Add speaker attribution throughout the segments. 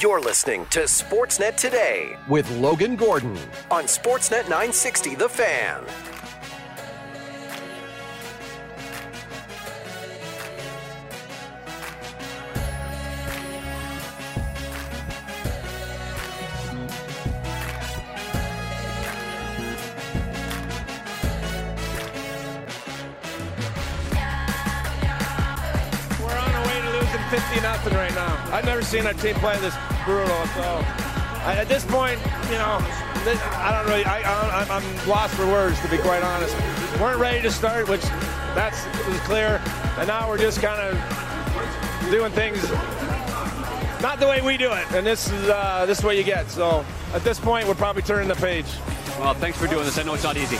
Speaker 1: You're listening to Sportsnet Today with Logan Gordon on Sportsnet 960 The Fan.
Speaker 2: Never seen a team play this brutal. So I, at this point, you know, this, I don't really. I, I, I'm lost for words to be quite honest. We weren't ready to start, which that's was clear, and now we're just kind of doing things not the way we do it, and this is uh, this is what you get. So at this point, we're probably turning the page.
Speaker 3: Well, thanks for doing this. I know it's not easy.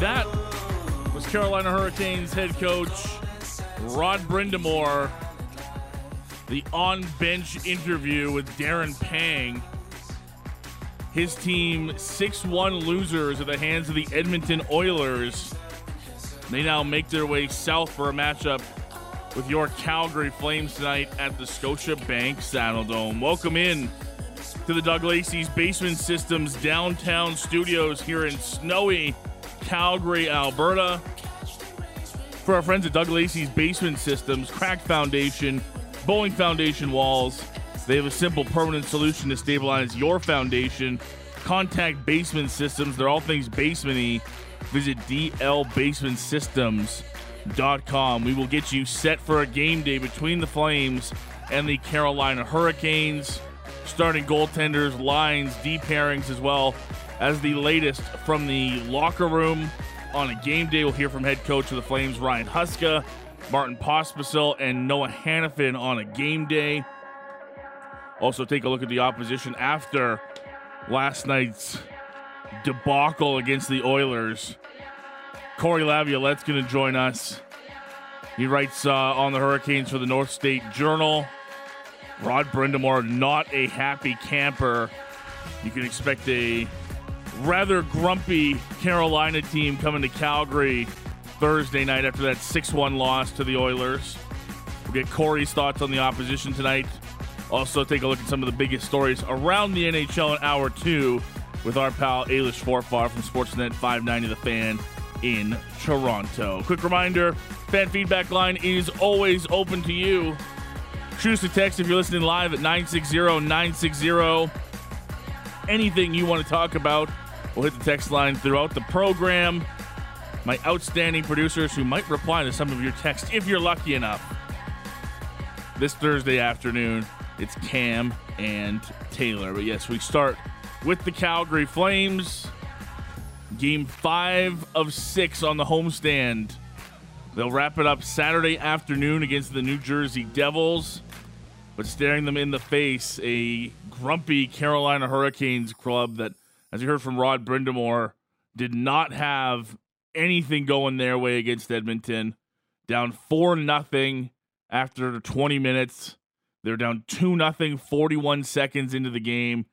Speaker 4: That was Carolina Hurricanes head coach Rod Brind'Amour. The on bench interview with Darren Pang. His team 6 1 losers at the hands of the Edmonton Oilers. They now make their way south for a matchup with your Calgary Flames tonight at the Scotiabank Saddledome. Welcome in to the Doug Lacey's Basement Systems downtown studios here in snowy Calgary, Alberta. For our friends at Doug Lacey's Basement Systems, cracked foundation, bowling foundation walls, they have a simple permanent solution to stabilize your foundation. Contact Basement Systems. They're all things basementy. Visit dlbasementsystems.com. We will get you set for a game day between the Flames and the Carolina Hurricanes. Starting goaltenders, lines, deep pairings, as well as the latest from the locker room on a game day. We'll hear from head coach of the Flames, Ryan Huska, Martin Pospisil, and Noah Hanifin on a game day. Also, take a look at the opposition after last night's debacle against the Oilers. Cory Lavalette's going to join us. He writes uh, on the Hurricanes for the North State Journal. Rod Brind'Amour, not a happy camper. You can expect a rather grumpy Carolina team coming to Calgary Thursday night after that 6 1 loss to the Oilers. We'll get Cory's thoughts on the opposition tonight. Also, take a look at some of the biggest stories around the NHL in hour two with our pal Ailish Forfar from Sportsnet 590 The Fan in Toronto. Quick reminder fan feedback line is always open to you. Choose to text if you're listening live at 960 960. Anything you want to talk about, we'll hit the text line throughout the program. My outstanding producers who might reply to some of your texts if you're lucky enough. This Thursday afternoon, it's Cam and Taylor. But yes, we start with the Calgary Flames. Game five of six on the homestand. They'll wrap it up Saturday afternoon against the New Jersey Devils. But staring them in the face, a grumpy Carolina Hurricanes club that, as you heard from Rod Brind'Amour, did not have anything going their way against Edmonton. Down 4 nothing after 20 minutes. They're down 2 nothing 41 seconds into the game.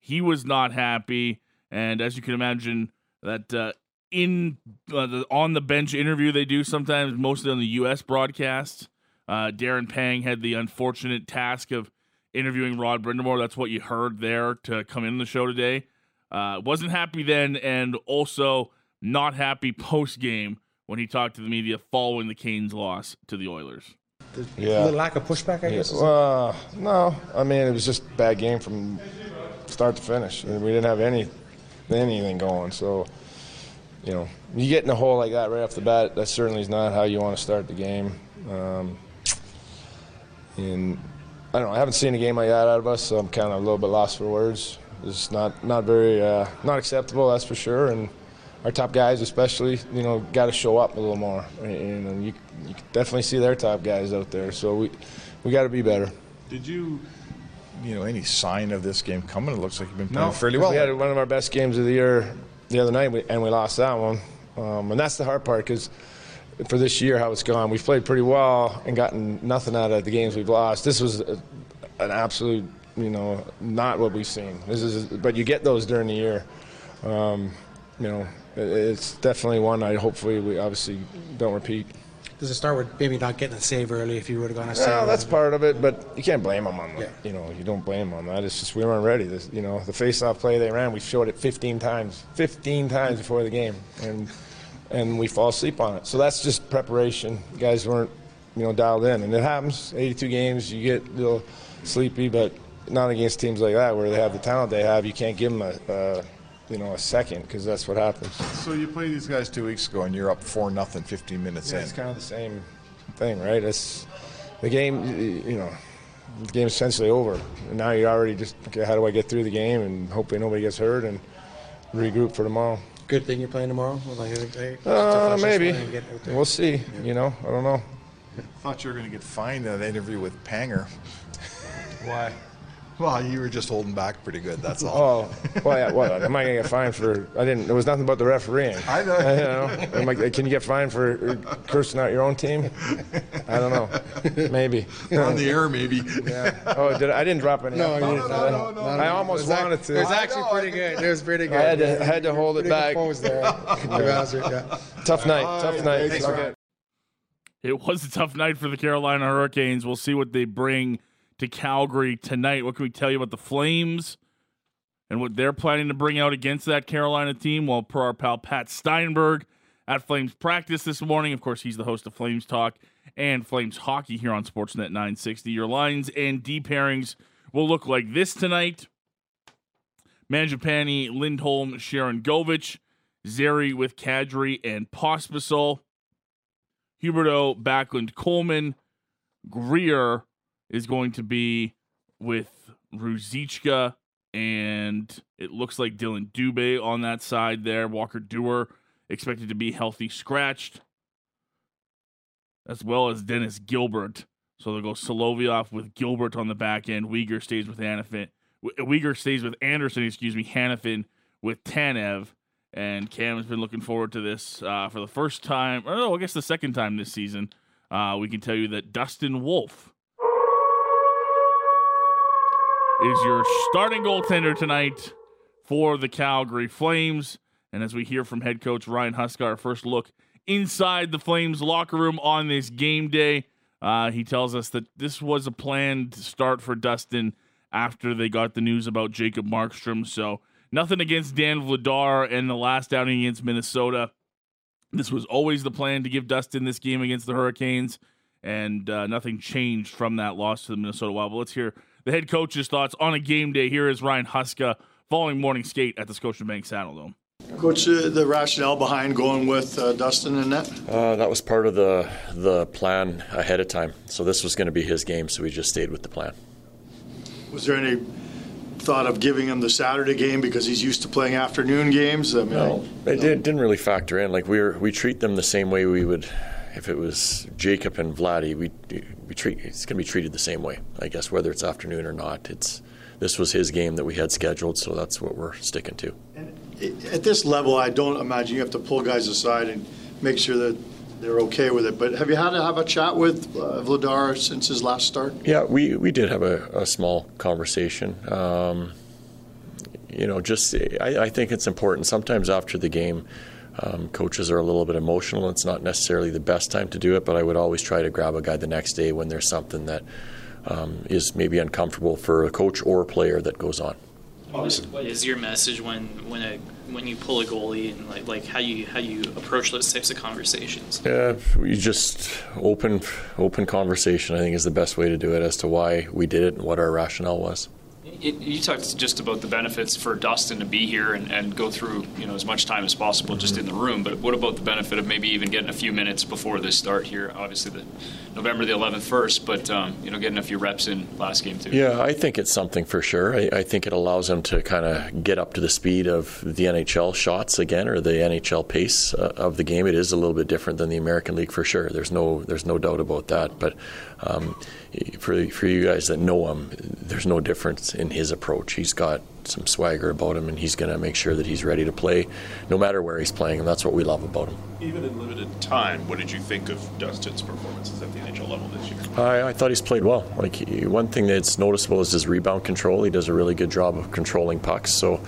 Speaker 4: He was not happy. And as you can imagine, that uh, in uh, the on the bench interview they do sometimes, mostly on the U.S. broadcast. Uh, Darren Pang had the unfortunate task of interviewing Rod Brind'Amour. That's what you heard there to come in the show today. Uh, wasn't happy then, and also not happy post game when he talked to the media following the Canes' loss to the Oilers.
Speaker 5: Yeah.
Speaker 6: The lack of pushback, I guess. is?
Speaker 5: Uh, no, I mean it was just a bad game from start to finish. I mean, we didn't have any anything going. So, you know, you get in a hole like that right off the bat. That certainly is not how you want to start the game. Um, and I don't know. I haven't seen a game like that out of us, so I'm kind of a little bit lost for words. It's not not very uh, not acceptable, that's for sure. And our top guys, especially, you know, got to show up a little more. And, and you, you can definitely see their top guys out there. So we we got to be better.
Speaker 7: Did you, you know, any sign of this game coming? It looks like you've been playing fairly well.
Speaker 5: We had one of our best games of the year the other night, and we lost that one. Um, and that's the hard part because for this year, how it's gone, we've played pretty well and gotten nothing out of the games we've lost. This was a, an absolute, you know, not what we've seen. This is, but you get those during the year. Um, you know, it's definitely one I hopefully we obviously don't repeat.
Speaker 6: does it start with maybe not getting a save early if you would have gone a save?
Speaker 5: Well, that's part of it, but you can't blame them on that.
Speaker 6: Yeah.
Speaker 5: You know, you don't blame them on that. It's just we weren't ready. This, you know, the face-off play they ran, we showed it 15 times, 15 times before the game, and and we fall asleep on it. So that's just preparation. guys weren't, you know, dialed in, and it happens. 82 games, you get a little sleepy, but not against teams like that where they have the talent they have. You can't give them a, a you know, a second because that's what happens.
Speaker 7: So you played these guys two weeks ago, and you're up four nothing, 15 minutes
Speaker 5: Yeah,
Speaker 7: in.
Speaker 5: it's kind of the same thing, right? It's the game. You know, the game's essentially over. And now you're already just okay. How do I get through the game and hopefully nobody gets hurt and regroup for tomorrow?
Speaker 6: Good thing you're playing tomorrow. Like, like,
Speaker 5: Uh, maybe.
Speaker 6: get out.
Speaker 5: We'll see. You know, I don't know.
Speaker 7: thought you were going to get fined in that interview with Panger.
Speaker 5: Why?
Speaker 7: Well, you were just holding back pretty good. That's all.
Speaker 5: Oh, well, yeah. What am I gonna get fined for? I didn't. There was nothing about the refereeing.
Speaker 7: I know.
Speaker 5: You know, am I, can you get fined for uh, cursing out your own team? I don't know. Maybe.
Speaker 7: On the air, maybe.
Speaker 5: Yeah. Oh, did I, I didn't drop any.
Speaker 6: No, you
Speaker 5: F-bombs,
Speaker 6: didn't.
Speaker 5: did I?
Speaker 6: No, no, no,
Speaker 5: I almost
Speaker 6: It
Speaker 5: wanted to.
Speaker 6: It was actually pretty good. It was pretty good.
Speaker 5: I had to, I had to hold it back.
Speaker 6: there. To be honest with you, yeah.
Speaker 5: Tough night. Tough night.
Speaker 7: Thanks,
Speaker 5: Okay.
Speaker 7: Ryan.
Speaker 4: It was a tough night for the Carolina Hurricanes. We'll see what they bring to Calgary tonight. What can we tell you about the Flames and what they're planning to bring out against that Carolina team? Well, per our pal Pat Steinberg at Flames practice this morning. Of course, he's the host of Flames Talk and Flames Hockey here on Sportsnet 960. Your lines and D pairings will look like this tonight. Mangiapane, Lindholm, Sharon Govich, Zary with Kadri and Pospisil. Huberdeau, Backlund, Coleman, Greer is going to be with Ruzicka, and it looks like Dillon Dubé on that side there. Walker Duehr expected to be healthy, scratched, as well as Dennis Gilbert. So they'll go Solovyov with Gilbert on the back end. Weegar stays with Hanifin. Weegar stays with Andersson, excuse me. Hanifin with Tanev. And Cam has been looking forward to this uh, for the first time, or no, I guess the second time this season. Uh, we can tell you that Dustin Wolf is your starting goaltender tonight for the Calgary Flames. And as we hear from head coach Ryan Huska, our first look inside the Flames locker room on this game day, uh, he tells us that this was a planned start for Dustin after they got the news about Jacob Markstrom. So nothing against Dan Vladar and the last outing against Minnesota. This was always the plan to give Dustin this game against the Hurricanes, and uh, nothing changed from that loss to the Minnesota Wild. But let's hear the head coach's thoughts on a game day. Here is Ryan Huska following morning skate at the Scotiabank Saddledome.
Speaker 8: Coach, uh, the rationale behind going with uh, Dustin and net?
Speaker 9: Uh, that was part of the the plan ahead of time. So this was going to be his game, so we just stayed with the plan.
Speaker 8: Was there any thought of giving him the Saturday game because he's used to playing afternoon games? I mean,
Speaker 9: No, it did, didn't really factor in. Like we were, we treat them the same way we would if it was Jacob and Vladdy. We we treat it's going to be treated the same way. I guess whether it's afternoon or not. It's this was his game that we had scheduled, so that's what we're sticking to.
Speaker 8: At this level, I don't imagine you have to pull guys aside and make sure that they're okay with it. But have you had to have a chat with uh, Vladar since his last start?
Speaker 9: Yeah, we, we did have a, a small conversation. Um, you know, just I, I think it's important. Sometimes after the game, um, coaches are a little bit emotional. It's not necessarily the best time to do it, but I would always try to grab a guy the next day when there's something that um, is maybe uncomfortable for a coach or a player that goes on.
Speaker 10: What is, what is your message when when a when you pull a goalie and like like how you how you approach those types of conversations?
Speaker 9: Yeah, we just open open conversation. I think is the best way to do it as to why we did it and what our rationale was.
Speaker 11: You, you talked just about the benefits for Dustin to be here and, and go through you know as much time as possible just in the room. But what about the benefit of maybe even getting a few minutes before this start here? Obviously, the November the 11th first, but um, you know getting a few reps in last game too.
Speaker 9: Yeah, I think it's something for sure. I, I think it allows him to kind of get up to the speed of the NHL shots again, or the NHL pace uh, of the game. It is a little bit different than the American League for sure. There's no there's no doubt about that. But um, for for you guys that know him, there's no difference in his approach. He's got some swagger about him, and he's going to make sure that he's ready to play, no matter where he's playing, and that's what we love about him.
Speaker 12: Even in limited time, what did you think of Dustin's performances at the NHL level this year?
Speaker 9: I, I thought he's played well. Like he, one thing that's noticeable is his rebound control. He does a really good job of controlling pucks. So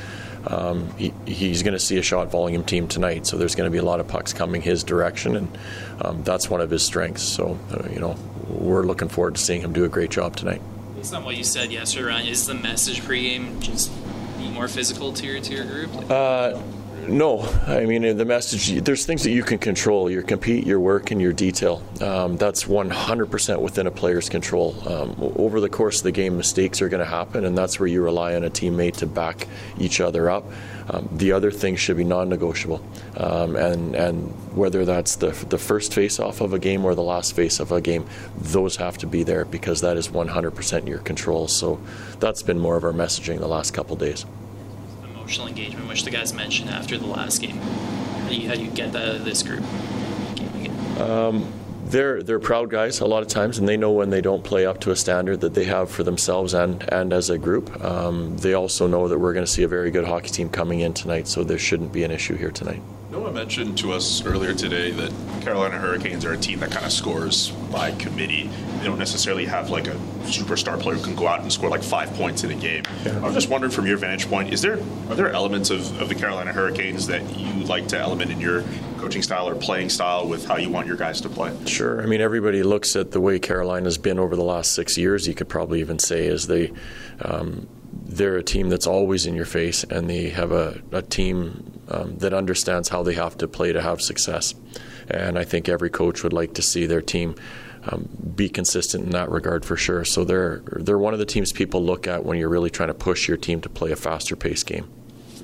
Speaker 9: um, he, he's going to see a shot volume team tonight. So there's going to be a lot of pucks coming his direction, and um, that's one of his strengths. So uh, you know, we're looking forward to seeing him do a great job tonight.
Speaker 10: Based on what you said yesterday, Ryan, is the message pregame just be more physical to your to your group?
Speaker 9: Uh, no, I mean the message. There's things that you can control: your compete, your work, and your detail. Um, that's 100% within a player's control. Um, over the course of the game, mistakes are going to happen, and that's where you rely on a teammate to back each other up. Um, the other things should be non-negotiable, um, and and whether that's the the first face-off of a game or the last face of a game, those have to be there because that is 100% your control. So that's been more of our messaging the last couple days
Speaker 10: emotional engagement, which the guys mentioned after the last game. How do you, how do you get that out of this group?
Speaker 9: Um, they're they're proud guys a lot of times, and they know when they don't play up to a standard that they have for themselves and and as a group. Um, they also know that we're going to see a very good hockey team coming in tonight, so there shouldn't be an issue here tonight.
Speaker 12: Noah mentioned to us earlier today that Carolina Hurricanes are a team that kind of scores by committee. They don't necessarily have like a superstar player who can go out and score like five points in a game. Yeah. I was just wondering from your vantage point, is there are there elements of, of the Carolina Hurricanes that you like to element in your coaching style or playing style with how you want your guys to play?
Speaker 9: Sure. I mean, everybody looks at the way Carolina's been over the last six years. You could probably even say is they. Um, they're a team that's always in your face, and they have a, a team um, that understands how they have to play to have success. And I think every coach would like to see their team um, be consistent in that regard for sure. So they're they're one of the teams people look at when you're really trying to push your team to play a faster paced game.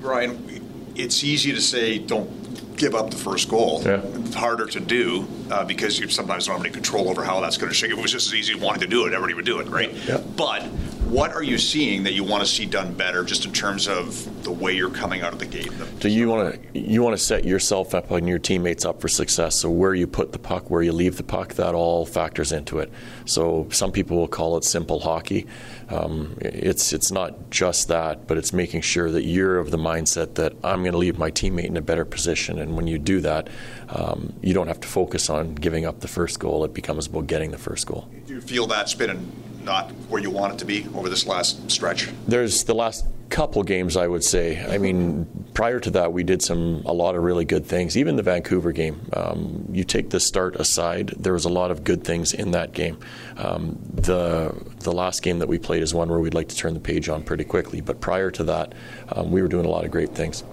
Speaker 13: Ryan, it's easy to say don't give up the first goal.
Speaker 9: Yeah.
Speaker 13: It's harder to do uh, because you sometimes don't have any control over how that's going to shake. If it was just as easy wanting to do it, everybody would do it, right?
Speaker 9: Yeah.
Speaker 13: But what are you seeing that you want to see done better, just in terms of the way you're coming out of the gate?
Speaker 9: Do you want to you want to set yourself up and your teammates up for success. So where you put the puck, where you leave the puck, that all factors into it. So some people will call it simple hockey. Um, it's it's not just that, but it's making sure that you're of the mindset that I'm going to leave my teammate in a better position. And when you do that, um, you don't have to focus on giving up the first goal. It becomes about getting the first goal.
Speaker 13: Do you feel that's been not where you want it to be over this last stretch?
Speaker 9: There's the last couple games, I would say. I mean, prior to that, we did some a lot of really good things. Even the Vancouver game, um, you take the start aside, there was a lot of good things in that game. Um, the the last game that we played is one where we'd like to turn the page on pretty quickly. But prior to that, um, we were doing a lot of great things.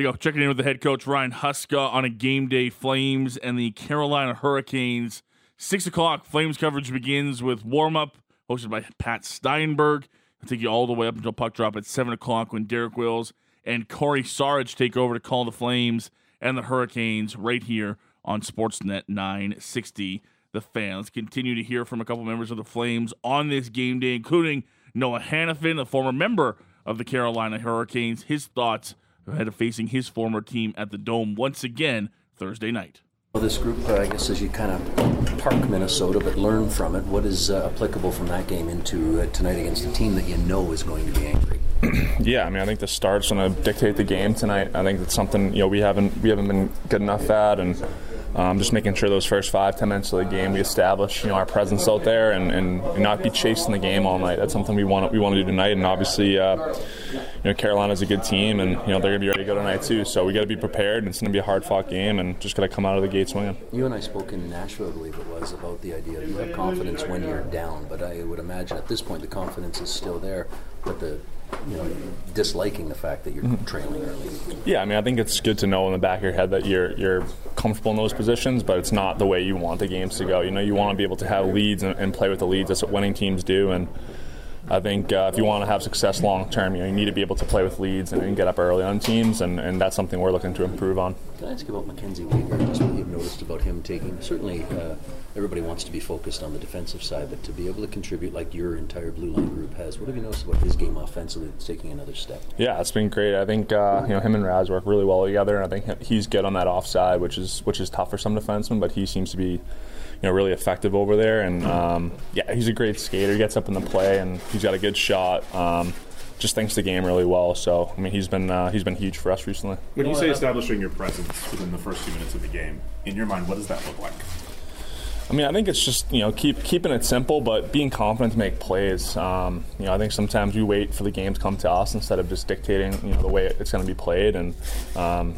Speaker 4: There you go. Checking in with the head coach Ryan Huska on a game day Flames and the Carolina Hurricanes. Six o'clock Flames coverage begins with warm up hosted by Pat Steinberg. I'll take you all the way up until puck drop at 7 o'clock when Derek Wills and Cory Sarich take over to call the Flames and the Hurricanes right here on Sportsnet 960. The fans continue to hear from a couple members of the Flames on this game day, including Noah Hanifin, a former member of the Carolina Hurricanes. His thoughts ahead of facing his former team at the Dome once again Thursday night.
Speaker 14: Well, this group, uh, I guess, as you kind of park Minnesota but learn from it, what is uh, applicable from that game into uh, tonight against a team that you know is going to be angry?
Speaker 15: yeah, I mean, I think the start's going to dictate the game tonight. I think that's something you know we haven't we haven't been good enough at, and um, just making sure those first five ten minutes of the game we establish you know our presence out there and, and not be chasing the game all night. That's something we want we want to do tonight, and obviously. Uh, you know, Carolina's a good team, and you know they're going to be ready to go tonight too. So we got to be prepared. And it's going to be a hard fought game, and just got to come out of the gate swinging.
Speaker 14: You and I spoke in Nashville, I believe it was, about the idea that you have confidence when you're down, but I would imagine at this point the confidence is still there, but the you know, disliking the fact that you're mm-hmm. trailing early.
Speaker 15: Yeah, I mean, I think it's good to know in the back of your head that you're you're comfortable in those positions, but it's not the way you want the games to go. You know, you want to be able to have leads and, and play with the leads. That's what winning teams do, and I think uh, if you want to have success long term, you, know, you need to be able to play with leads and, and, get up early on teams, and, and that's something we're looking to improve on.
Speaker 14: Can I ask you about Mackenzie Weegar? Just what you've noticed about him taking. Certainly, uh, everybody wants to be focused on the defensive side, but to be able to contribute like your entire blue line group has, what have you noticed about his game offensively that's taking another step?
Speaker 15: Yeah, it's been great. I think uh, you know him and Raz work really well together, and I think he's good on that offside, which is which is tough for some defensemen, but he seems to be you know really effective over there. And um, yeah, he's a great skater. He gets up in the play, and he's got a good shot. Um, just thinks the game really well. So I mean, he's been uh, he's been huge for us recently.
Speaker 12: When you say establishing your presence within the first few minutes of the game, in your mind, what does that look like?
Speaker 15: I mean, I think it's just you know keep keeping it simple, but being confident to make plays. Um, you know, I think sometimes we wait for the game to come to us instead of just dictating you know the way it's going to be played, and um,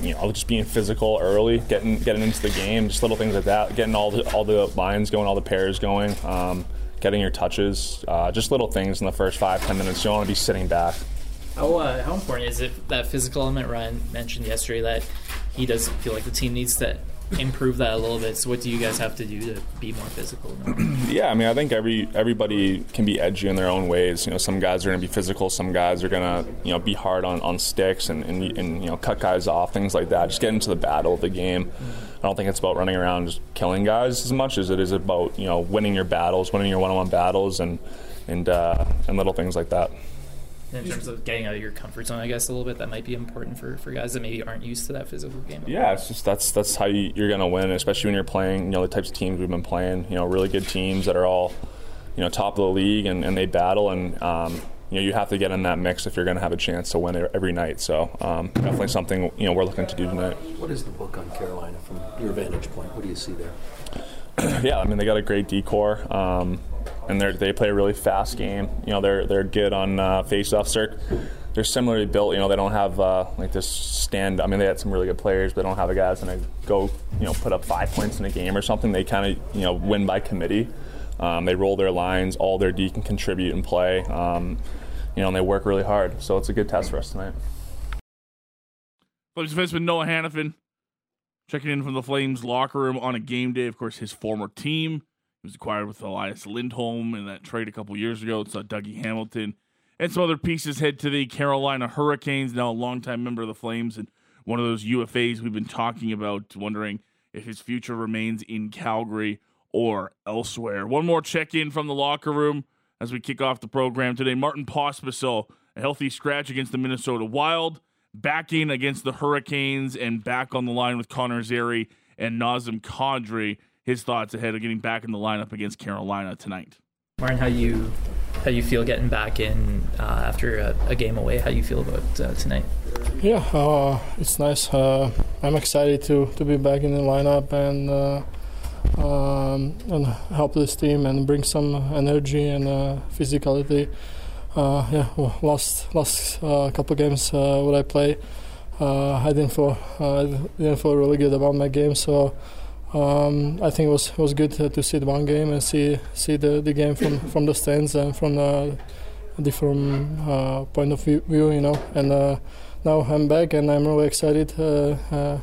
Speaker 15: you know just being physical early, getting getting into the game, just little things like that, getting all the all the lines going, all the pairs going, um, getting your touches, uh, just little things in the first five ten minutes. You don't want to be sitting back.
Speaker 10: How, uh, how important is it that physical element Ryan mentioned yesterday that he doesn't feel like the team needs to improve that a little bit. So what do you guys have to do to be more physical?
Speaker 15: yeah, I mean, I think every everybody can be edgy in their own ways. You know, some guys are going to be physical, some guys are going to you know be hard on, on sticks and, and, and you know cut guys off, things like that. Just get into the battle of the game. I don't think it's about running around just killing guys as much as it is about you know winning your battles, winning your one-on-one battles, and and uh, and little things like that
Speaker 10: in terms of getting out of your comfort zone, I guess a little bit that might be important for, for guys that maybe aren't used to that physical game.
Speaker 15: Yeah, it's just that's that's how you, are going to win, especially when you're playing. You know the types of teams we've been playing. You know, really good teams that are all you know top of the league and, and they battle and. Um, you know, you have to get in that mix if you're going to have a chance to win every night. So, um, definitely something you know we're looking to do tonight.
Speaker 14: What is the book on Carolina from your vantage point? What do you see there?
Speaker 15: yeah, I mean they got a great D corps. Um, and they they play a really fast game. You know, they're they're good on uh, face-off circ. They're similarly built. You know, they don't have uh, like this stand. I mean, they had some really good players, but they don't have a guys going to go you know put up five points in a game or something. They kind of you know win by committee. Um, they roll their lines. All their D can contribute and play. Um, you know, and they work really hard. So it's a good test for us tonight.
Speaker 4: Flames defenseman Noah Hanifin checking in from the Flames locker room on a game day. Of course, his former team was acquired with Elias Lindholm in that trade a couple years ago. It's Dougie Hamilton and some other pieces head to the Carolina Hurricanes. Now a longtime member of the Flames and one of those UFAs we've been talking about, wondering if his future remains in Calgary or elsewhere. One more check in from the locker room as we kick off the program today. Martin Pospisil, a healthy scratch against the Minnesota Wild, back in against the Hurricanes, and back on the line with Connor Zary and Nazem Kadri his thoughts ahead of getting back in the lineup against Carolina tonight.
Speaker 10: Martin, how you how you feel getting back in uh, after a, a, game away? How you feel about uh, tonight?
Speaker 16: Yeah, uh, it's nice. Uh, I'm excited to, to be back in the lineup and uh, um, and help this team and bring some energy and uh, physicality. yeah, well, last last couple games uh, what I play, I didn't feel I didn't feel really good about my game, so um, I think it was was good to, to, see the one game and see see the, the game from, from the stands and from a different uh, point of view, you know. And uh, now I'm back and I'm really excited uh, uh,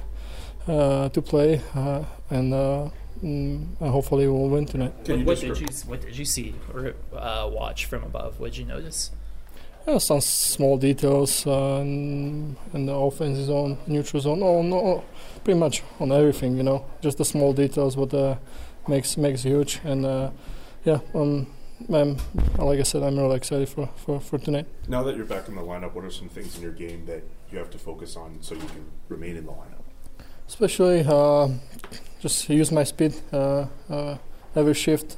Speaker 16: uh to play uh, and. Uh mm, and hopefully we'll win tonight.
Speaker 10: What, what did you What did you see or watch from above? What did you notice?
Speaker 16: Yeah, some small details uh, in, in, the offensive zone, neutral zone. No, no, pretty much on everything. You know, just the small details what uh, makes makes huge. And uh, yeah, um, I'm, like I said, I'm really excited for, for, for tonight.
Speaker 12: Now that you're back in the lineup, what are some things in your game that you have to focus on so you can remain in the lineup?
Speaker 16: Especially uh, just use my speed uh, uh, every shift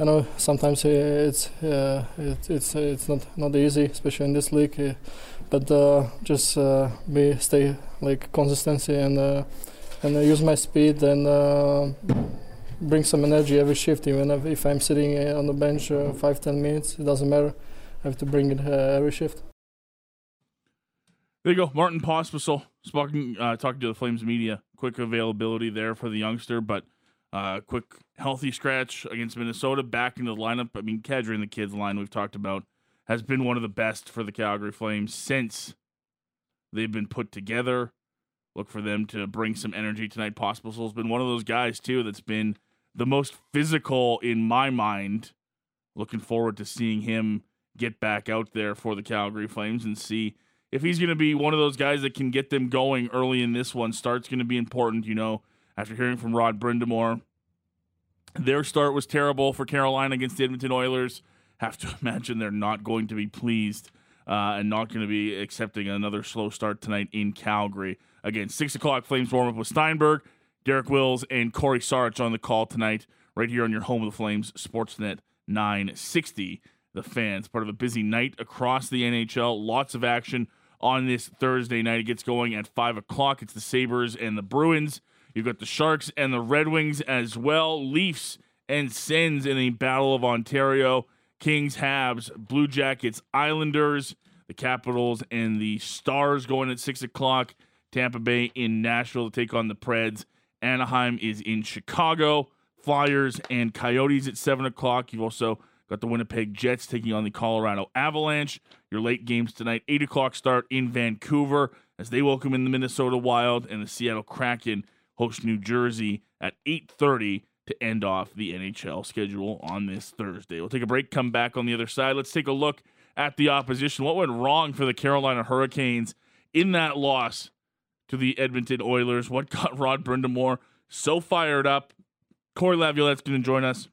Speaker 16: I know sometimes it's uh, it, it's it's not not easy, especially in this league. Uh, but uh, just uh, be stay like consistency and uh, and use my speed and uh, bring some energy every shift. Even if I'm sitting on the bench five ten minutes, it doesn't matter. I have to bring it every shift.
Speaker 4: There you go, Martin Pospisil, talking talking to the Flames media. Quick availability there for the youngster, but uh, quick, healthy scratch against Minnesota, back into the lineup. I mean, Kadri and the kids line we've talked about has been one of the best for the Calgary Flames since they've been put together. Look for them to bring some energy tonight. Pospisil's been one of those guys too that's been the most physical in my mind. Looking forward to seeing him get back out there for the Calgary Flames and see if he's going to be one of those guys that can get them going early in this one. Start's going to be important, you know after hearing from Rod Brind'Amour. Their start was terrible for Carolina against the Edmonton Oilers. Have to imagine they're not going to be pleased uh, and not going to be accepting another slow start tonight in Calgary. Again, 6 o'clock Flames warm up with Steinberg, Derek Wills, and Cory Sarich on the call tonight, right here on your home of the Flames, Sportsnet 960. The fans, part of a busy night across the NHL. Lots of action on this Thursday night. It gets going at 5 o'clock. It's the Sabres and the Bruins. You've got the Sharks and the Red Wings as well. Leafs and Sens in a battle of Ontario. Kings, Habs, Blue Jackets, Islanders, the Capitals, and the Stars going at 6 o'clock. Tampa Bay in Nashville to take on the Preds. Anaheim is in Chicago. Flyers and Coyotes at 7 o'clock. You've also got the Winnipeg Jets taking on the Colorado Avalanche. Your late games tonight, 8 o'clock start in Vancouver as they welcome in the Minnesota Wild and the Seattle Kraken host New Jersey at 8.30 to end off the NHL schedule on this Thursday. We'll take a break, come back on the other side. Let's take a look at the opposition. What went wrong for the Carolina Hurricanes in that loss to the Edmonton Oilers? What got Rod Brind'Amour so fired up? Cory Lavalette's going to join us.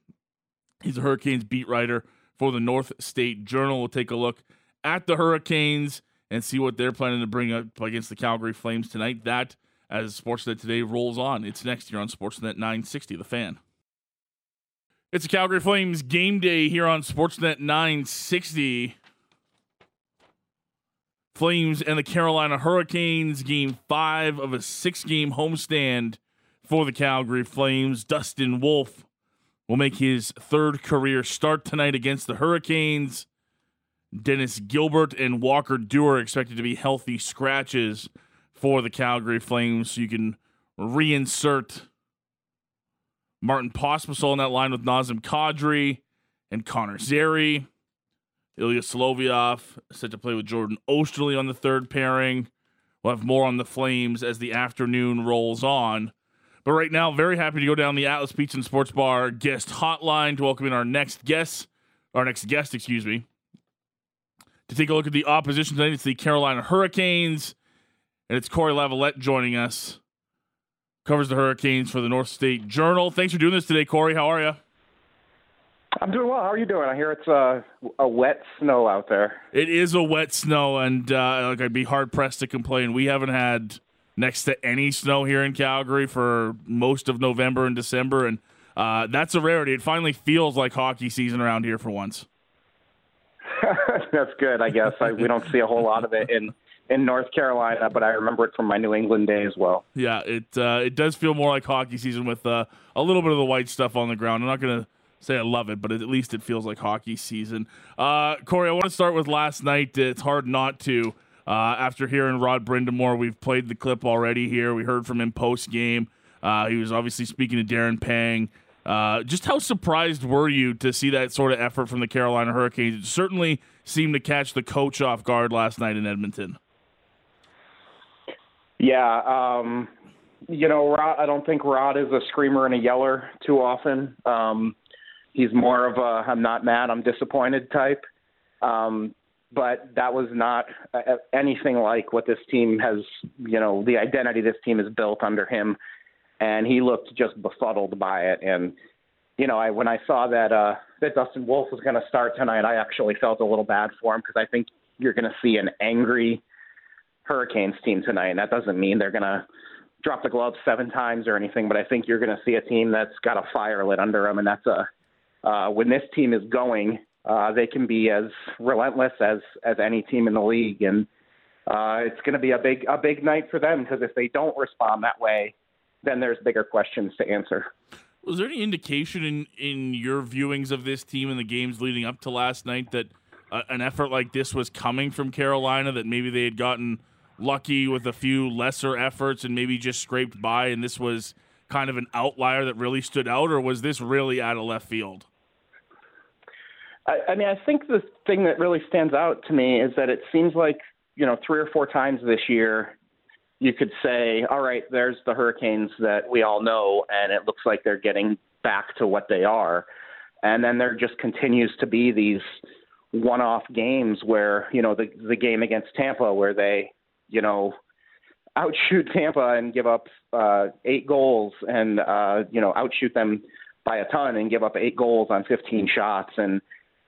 Speaker 4: He's a Hurricanes beat writer for the North State Journal. We'll take a look at the Hurricanes and see what they're planning to bring up against the Calgary Flames tonight. That, as Sportsnet today rolls on, it's next year on Sportsnet 960, The Fan. It's a Calgary Flames game day here on Sportsnet 960. Flames and the Carolina Hurricanes, game five of a six game homestand for the Calgary Flames. Dustin Wolf will make his third career start tonight against the Hurricanes. Dennis Gilbert and Walker Duehr expected to be healthy scratches for the Calgary Flames. You can reinsert Martin Pospisil in that line with Nazem Kadri and Connor Zary. Ilya Solovyov set to play with Jordan Oesterle on the third pairing. We'll have more on the Flames as the afternoon rolls on. But right now, very happy to go down the Atlas Pizza and Sports Bar guest hotline to welcome in our next guest, our next guest, excuse me, to take a look at the opposition tonight. It's the Carolina Hurricanes, and it's Cory Lavalette joining us. Covers the Hurricanes for the North State Journal. Thanks for doing this today, Cory. How are you?
Speaker 17: I'm doing well. How are you doing? I hear it's a, a wet snow out there.
Speaker 4: It is a wet snow, and uh, like I'd be hard pressed to complain. We haven't had next to any snow here in Calgary for most of November and December, and uh, that's a rarity. It finally feels like hockey season around here for once.
Speaker 17: that's good, I guess. I, we don't see a whole lot of it in in North Carolina, but I remember it from my New England day as well.
Speaker 4: Yeah, it uh, it does feel more like hockey season with uh, a little bit of the white stuff on the ground. I'm not gonna say I love it, but at least it feels like hockey season. Uh, Cory, I want to start with last night. It's hard not to. Uh, after hearing Rod Brind'Amour, we've played the clip already here. We heard from him post game. Uh, he was obviously speaking to Darren Pang. Uh, just how surprised were you to see that sort of effort from the Carolina Hurricanes? It certainly seemed to catch the coach off guard last night in Edmonton.
Speaker 17: Yeah, um, you know, Rod, I don't think Rod is a screamer and a yeller too often. Um, he's more of a I'm not mad, I'm disappointed type. Um, but that was not uh, anything like what this team has, you know, the identity this team has built under him. And he looked just befuddled by it. And, you know, I when I saw that uh, that Dustin Wolf was going to start tonight, I actually felt a little bad for him because I think you're going to see an angry Hurricanes team tonight. And that doesn't mean they're going to drop the gloves seven times or anything, but I think you're going to see a team that's got a fire lit under them. And that's a, uh, when this team is going, uh, they can be as relentless as as any team in the league, and uh, it's going to be a big a big night for them because if they don't respond that way, then there's bigger questions to answer.
Speaker 4: Was there any indication in in your viewings of this team in the games leading up to last night that uh, an effort like this was coming from Carolina? That maybe they had gotten lucky with a few lesser efforts and maybe just scraped by, and this was kind of an outlier that really stood out, or was this really out of left field?
Speaker 17: I, I mean, I think the thing that really stands out to me is that it seems like you know three or four times this year you could say, all right, there's the Hurricanes that we all know, and it looks like they're getting back to what they are. And then there just continues to be these one-off games where you know the the game against Tampa where they you know outshoot Tampa and give up uh, eight goals and uh, you know outshoot them by a ton and give up eight goals on 15 shots and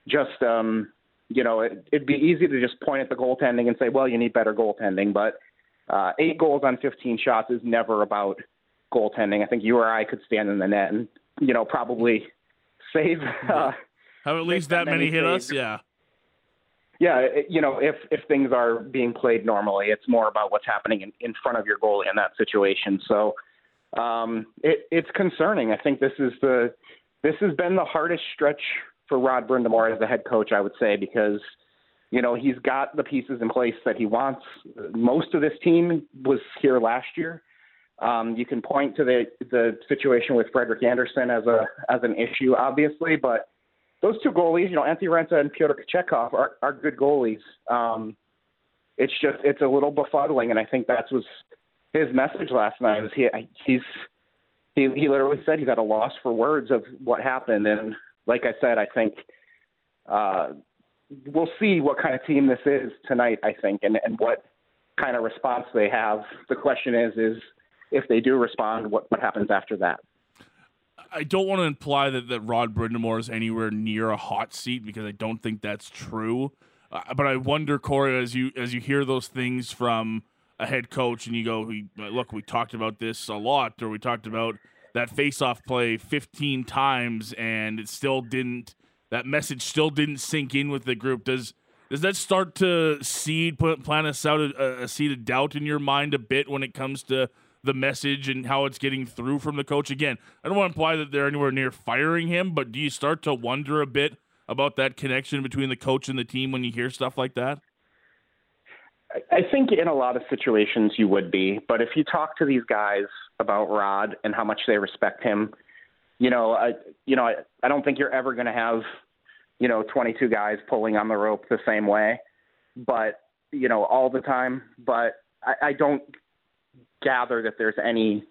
Speaker 17: just um, you know it, it'd be easy to just point at the goaltending and say, well, you need better goaltending, but uh, eight goals on 15 shots is never about goaltending. I think you or I could stand in the net and you know probably save. Uh,
Speaker 4: Have at least that, that many hit saves. us, yeah.
Speaker 17: Yeah, it, you know, if if things are being played normally, it's more about what's happening in, in front of your goalie in that situation. So, um, it, it's concerning. I think this is the this has been the hardest stretch for Rod Brind'Amour as the head coach, I would say, because you know he's got the pieces in place that he wants. Most of this team was here last year. Um, you can point to the the situation with Frederik Andersen as a as an issue, obviously, but those two goalies, you know, Antti Raanta and Pyotr Kochetkov, are, are good goalies. Um, it's just it's a little befuddling, and I think that was his message last night. Was he he's he he literally said he's at a loss for words of what happened, and like I said, I think uh, we'll see what kind of team this is tonight. I think, and and what kind of response they have. The question is is if they do respond, what what happens after that?
Speaker 4: I don't want to imply that, that Rod Brind'Amour is anywhere near a hot seat because I don't think that's true. Uh, but I wonder, Cory, as you as you hear those things from a head coach and you go, look, we talked about this a lot, or we talked about that face-off play 15 times, and it still didn't. That message still didn't sink in with the group. Does does that start to seed plant a, a, a seed of doubt in your mind a bit when it comes to the message and how it's getting through from the coach? Again, I don't want to imply that they're anywhere near firing him, but do you start to wonder a bit about that connection between the coach and the team when you hear stuff like that?
Speaker 17: I think in a lot of situations you would be, but if you talk to these guys about Rod and how much they respect him, you know, I you know, I, I don't think you're ever going to have, you know, 22 guys pulling on the rope the same way, but you know, all the time. But I, I don't gather that there's any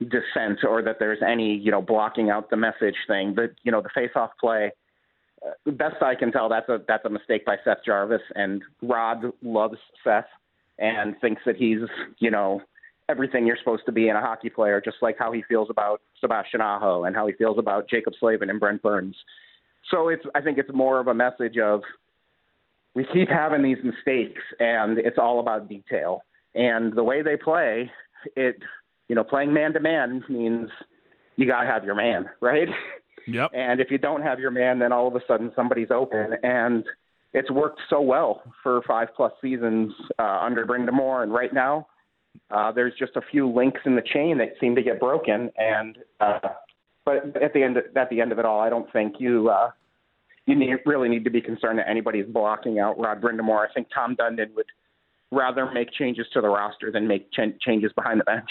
Speaker 17: dissent or that there's any, you know, blocking out the message thing. But you know, the face-off play uh, best I can tell, that's a that's a mistake by Seth Jarvis. And Rod loves Seth and thinks that he's you know everything you're supposed to be in a hockey player, just like how he feels about Sebastian Aho and how he feels about Jaccob Slavin and Brent Burns. So it's I think it's more of a message of we keep having these mistakes and it's all about detail. And the way they play, it you know, playing man to man means you gotta have your man, right?
Speaker 4: Yep.
Speaker 17: And if you don't have your man, then all of a sudden somebody's open. And it's worked so well for five plus seasons uh, under Brind'Amour. And right now, uh, there's just a few links in the chain that seem to get broken. And uh, but at the end of, at the end of it all, I don't think you uh, you need, really need to be concerned that anybody's blocking out Rod Brind'Amour. I think Tom Dundon would rather make changes to the roster than make ch- changes behind the bench.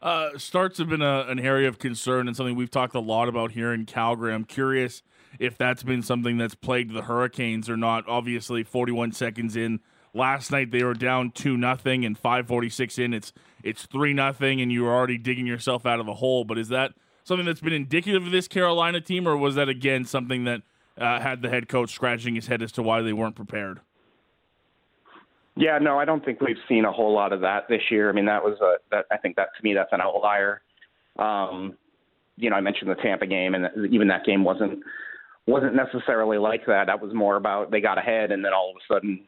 Speaker 4: Uh, starts have been a, an area of concern and something we've talked a lot about here in Calgary. I'm curious if that's been something that's plagued the Hurricanes or not. Obviously, 41 seconds in last night they were down two nothing, and 5:46 in it's it's three nothing, and you were already digging yourself out of a hole. But is that something that's been indicative of this Carolina team, or was that again something that uh, had the head coach scratching his head as to why they weren't prepared?
Speaker 17: Yeah, no, I don't think we've seen a whole lot of that this year. I mean, that was a that I think that to me that's an outlier. Um, you know, I mentioned the Tampa game, and even that game wasn't wasn't necessarily like that. That was more about they got ahead, and then all of a sudden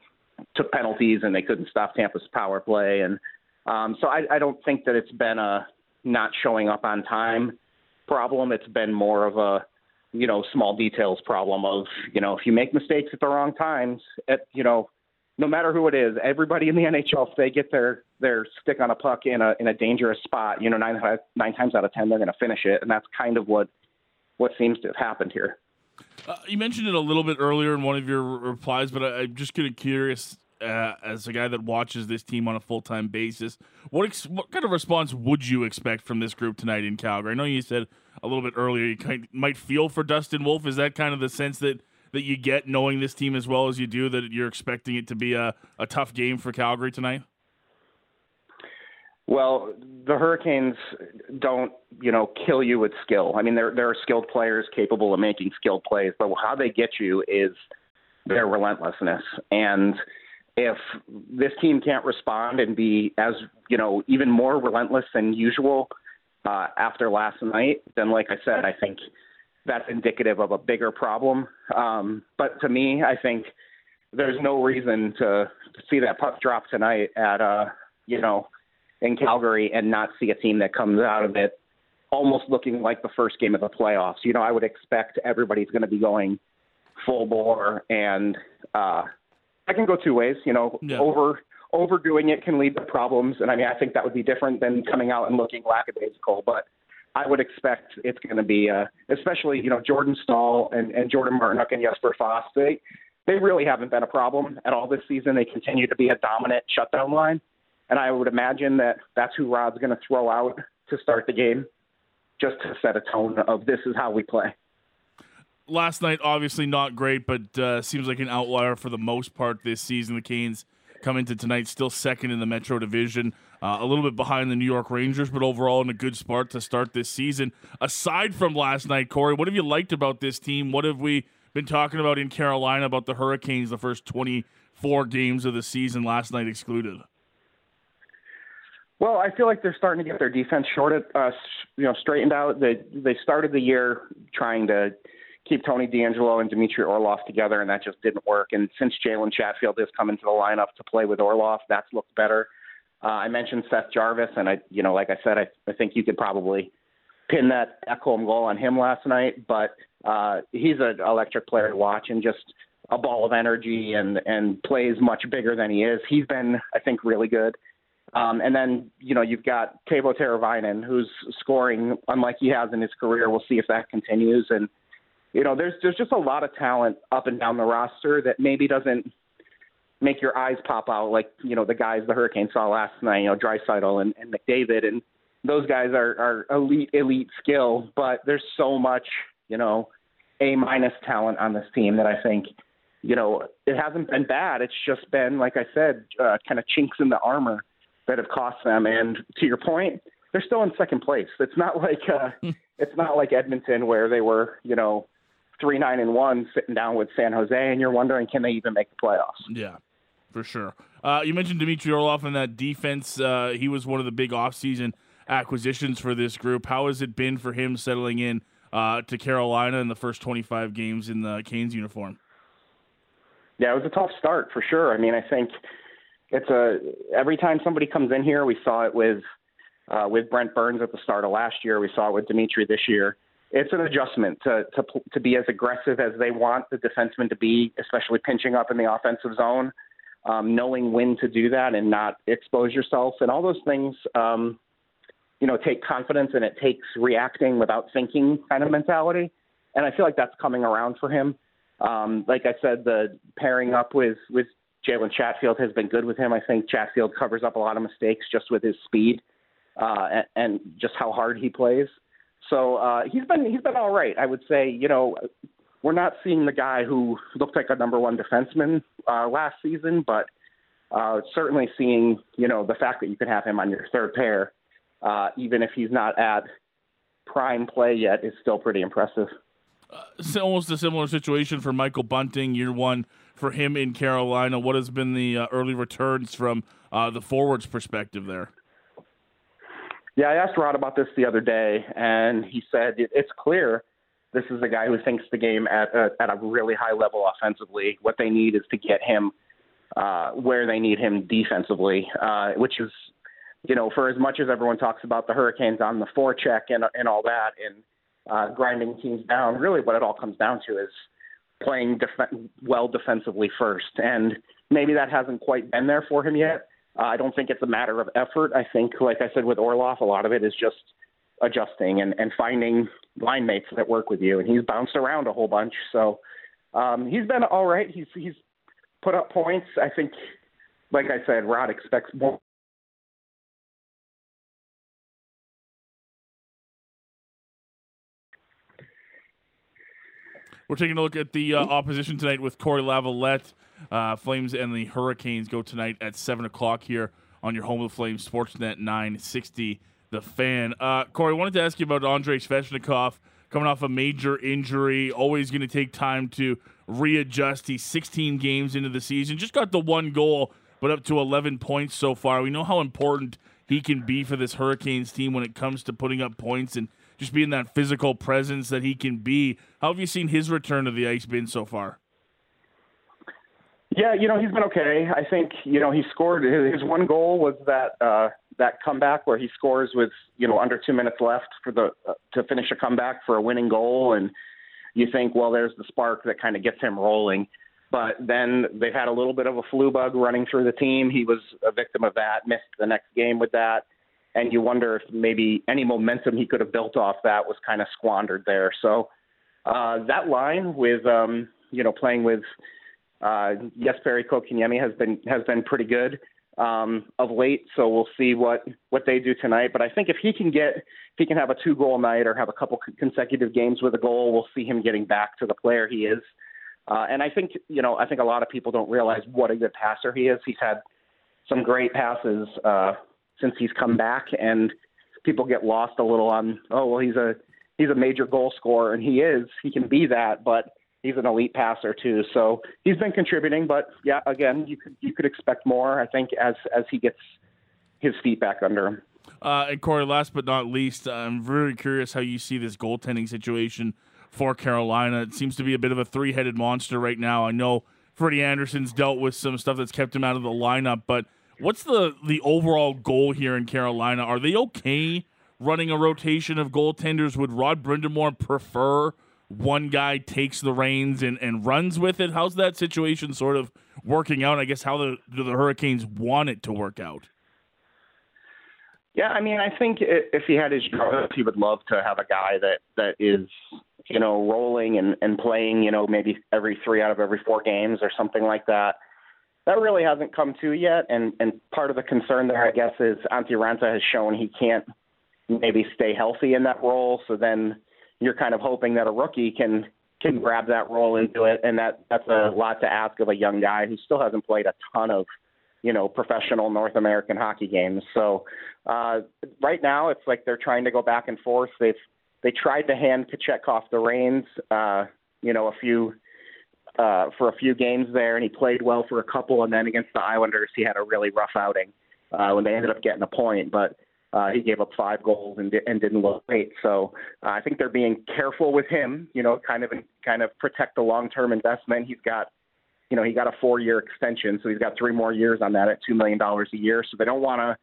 Speaker 17: took penalties, and they couldn't stop Tampa's power play. And um, so I, I don't think that it's been a not showing up on time problem. It's been more of a you know small details problem of you know if you make mistakes at the wrong times, at you know no matter who it is, everybody in the NHL, if they get their their stick on a puck in a in a dangerous spot, you know, nine nine times out of ten they're going to finish it, and that's kind of what what seems to have happened here.
Speaker 4: Uh, you mentioned it a little bit earlier in one of your replies, but I, am just kind of curious. Uh, as a guy that watches this team on a full time basis, what ex- what kind of response would you expect from this group tonight in Calgary? I know you said a little bit earlier you kind might feel for Dustin Wolf. Is that kind of the sense that that you get knowing this team as well as you do that you're expecting it to be a, a tough game for Calgary tonight?
Speaker 17: Well, the Hurricanes don't, you know, kill you with skill. I mean, there there are skilled players capable of making skilled plays, but how they get you is their relentlessness. And if this team can't respond and be as, you know, even more relentless than usual uh, after last night, then like I said, I think that's indicative of a bigger problem. Um, but to me, I think there's no reason to, to see that puck drop tonight at uh, you know in Calgary and not see a team that comes out of it almost looking like the first game of the playoffs. You know, I would expect everybody's going to be going full bore, and uh, I can go two ways. You know,
Speaker 4: yeah.
Speaker 17: over overdoing it can lead to problems. And I mean, I think that would be different than coming out and looking lackadaisical. But I would expect it's going to be, uh, especially you know Jordan Staal and, and Jordan Martinook and Jesper Fast. They they really haven't been a problem at all this season. They continue to be a dominant shutdown line, and I would imagine that that's who Rod's going to throw out to start the game, just to set a tone of this is how we play.
Speaker 4: Last night, obviously not great, but uh, seems like an outlier for the most part this season. The Canes come into tonight still second in the Metro Division, uh, a little bit behind the New York Rangers, but overall in a good spot to start this season. Aside from last night, Cory, what have you liked about this team? What have we been talking about in Carolina about the Hurricanes the first 24 games of the season, last night excluded?
Speaker 17: Well, I feel like they're starting to get their defense shorted, uh, you know, straightened out. They they started the year trying to keep Tony DeAngelo and Dmitry Orlov together, and that just didn't work. And since Jalen Chatfield has come into the lineup to play with Orlov, that's looked better. Uh, I mentioned Seth Jarvis, and I, you know, like I said, I, I think you could probably pin that Ekholm goal on him last night. But uh, he's an electric player to watch, and just a ball of energy, and and plays much bigger than he is. He's been, I think, really good. Um, and then, you know, you've got Teuvo Teravainen, who's scoring unlike he has in his career. We'll see if that continues. And you know, there's there's just a lot of talent up and down the roster that maybe doesn't make your eyes pop out like you know the guys the Hurricanes saw last night. You know, Draisaitl and, and McDavid, and those guys are are elite elite skill, but there's so much you know a minus talent on this team that I think you know it hasn't been bad. It's just been like I said, uh, kind of chinks in the armor that have cost them. And to your point, they're still in second place. It's not like uh, it's not like Edmonton where they were you know three nine and one sitting down with San Jose, and you're wondering can they even make the playoffs?
Speaker 4: Yeah, for sure. Uh, you mentioned Dmitry Orlov and that defense. Uh, he was one of the big offseason acquisitions for this group. How has it been for him settling in uh, to Carolina in the first 25 games in the Canes uniform?
Speaker 17: Yeah, it was a tough start for sure. I mean, I think it's a every time somebody comes in here, we saw it with uh, with Brent Burns at the start of last year. We saw it with Dmitry this year it's an adjustment to, to to be as aggressive as they want the defenseman to be, especially pinching up in the offensive zone, um, knowing when to do that and not expose yourself, and all those things. Um, you know, take confidence and it takes reacting without thinking kind of mentality, and I feel like that's coming around for him. Um, like I said, the pairing up with with Jalen Chatfield has been good with him. I think Chatfield covers up a lot of mistakes just with his speed uh, and, and just how hard he plays. So uh, he's been he's been all right. I would say you know we're not seeing the guy who looked like a number one defenseman uh, last season, but uh, certainly seeing you know the fact that you can have him on your third pair, uh, even if he's not at prime play yet, is still pretty impressive.
Speaker 4: Uh, it's almost a similar situation for Michael Bunting, year one for him in Carolina. What has been the uh, early returns from uh, the forwards' perspective there?
Speaker 17: Yeah, I asked Rod about this the other day, and he said it's clear this is a guy who thinks the game at a, at a really high level offensively. What they need is to get him uh, where they need him defensively, uh, which is, you know, for as much as everyone talks about the Hurricanes on the forecheck and and all that, and uh, grinding teams down, really what it all comes down to is playing def- well defensively first, and maybe that hasn't quite been there for him yet. Uh, I don't think it's a matter of effort. I think, like I said with Orlov, a lot of it is just adjusting and, and finding line mates that work with you. And he's bounced around a whole bunch. So um, he's been all right. He's he's put up points. I think, like I said, Rod expects more.
Speaker 4: We're taking a look at the uh, opposition tonight with Cory Lavalette. Uh, Flames and the Hurricanes go tonight at 7 o'clock here on your home of the Flames, Sportsnet 960, The Fan. Uh, Cory, I wanted to ask you about Andrei Svechnikov coming off a major injury, always going to take time to readjust. He's 16 games into the season, just got the one goal, but up to 11 points so far. We know how important he can be for this Hurricanes team when it comes to putting up points and just being that physical presence that he can be. How have you seen his return to the ice been so far?
Speaker 17: Yeah, you know he's been okay. I think you know he scored his one goal was that uh, that comeback where he scores with you know under two minutes left for the uh, to finish a comeback for a winning goal, and you think well there's the spark that kind of gets him rolling. But then they've had a little bit of a flu bug running through the team. He was a victim of that, missed the next game with that. And you wonder if maybe any momentum he could have built off that was kind of squandered there. So uh, that line with, um, you know, playing with uh, Jesperi Kotkaniemi has been has been pretty good um, of late. So we'll see what what they do tonight. But I think if he can get if he can have a two goal night or have a couple consecutive games with a goal, we'll see him getting back to the player he is. Uh, and I think you know I think a lot of people don't realize what a good passer he is. He's had some great passes uh, since he's come back, and people get lost a little on oh well he's a he's a major goal scorer and he is he can be that, but he's an elite passer too. So he's been contributing, but yeah, again, you could you could expect more. I think as as he gets his feet back under him.
Speaker 4: Uh, and Cory, last but not least, I'm very curious how you see this goaltending situation for Carolina. It seems to be a bit of a three headed monster right now. I know Freddie Andersen's dealt with some stuff that's kept him out of the lineup, but what's the the overall goal here in Carolina? Are they okay running a rotation of goaltenders? Would Rod Brind'Amour prefer one guy takes the reins and, and runs with it? How's that situation sort of working out? I guess how the do the Hurricanes want it to work out?
Speaker 17: Yeah, I mean, I think if he had his druthers, he would love to have a guy that that is, you know, rolling and and playing, you know, maybe every three out of every four games or something like that. That really hasn't come to yet, and and part of the concern there, I guess, is Antti Raanta has shown he can't maybe stay healthy in that role. So then you're kind of hoping that a rookie can can grab that role and do it, and that that's a lot to ask of a young guy who still hasn't played a ton of you know professional North American hockey games. So uh, right now it's like they're trying to go back and forth. They've they tried to hand Kochetkov the reins, uh, you know, a few uh, for a few games there, and he played well for a couple, and then against the Islanders he had a really rough outing uh, when they ended up getting a point, but uh, he gave up five goals and, and didn't look great. So uh, I think they're being careful with him. You know, kind of kind of protect the long-term investment. He's got, you know, he got a four-year extension, so he's got three more years on that at two million dollars a year. So they don't want to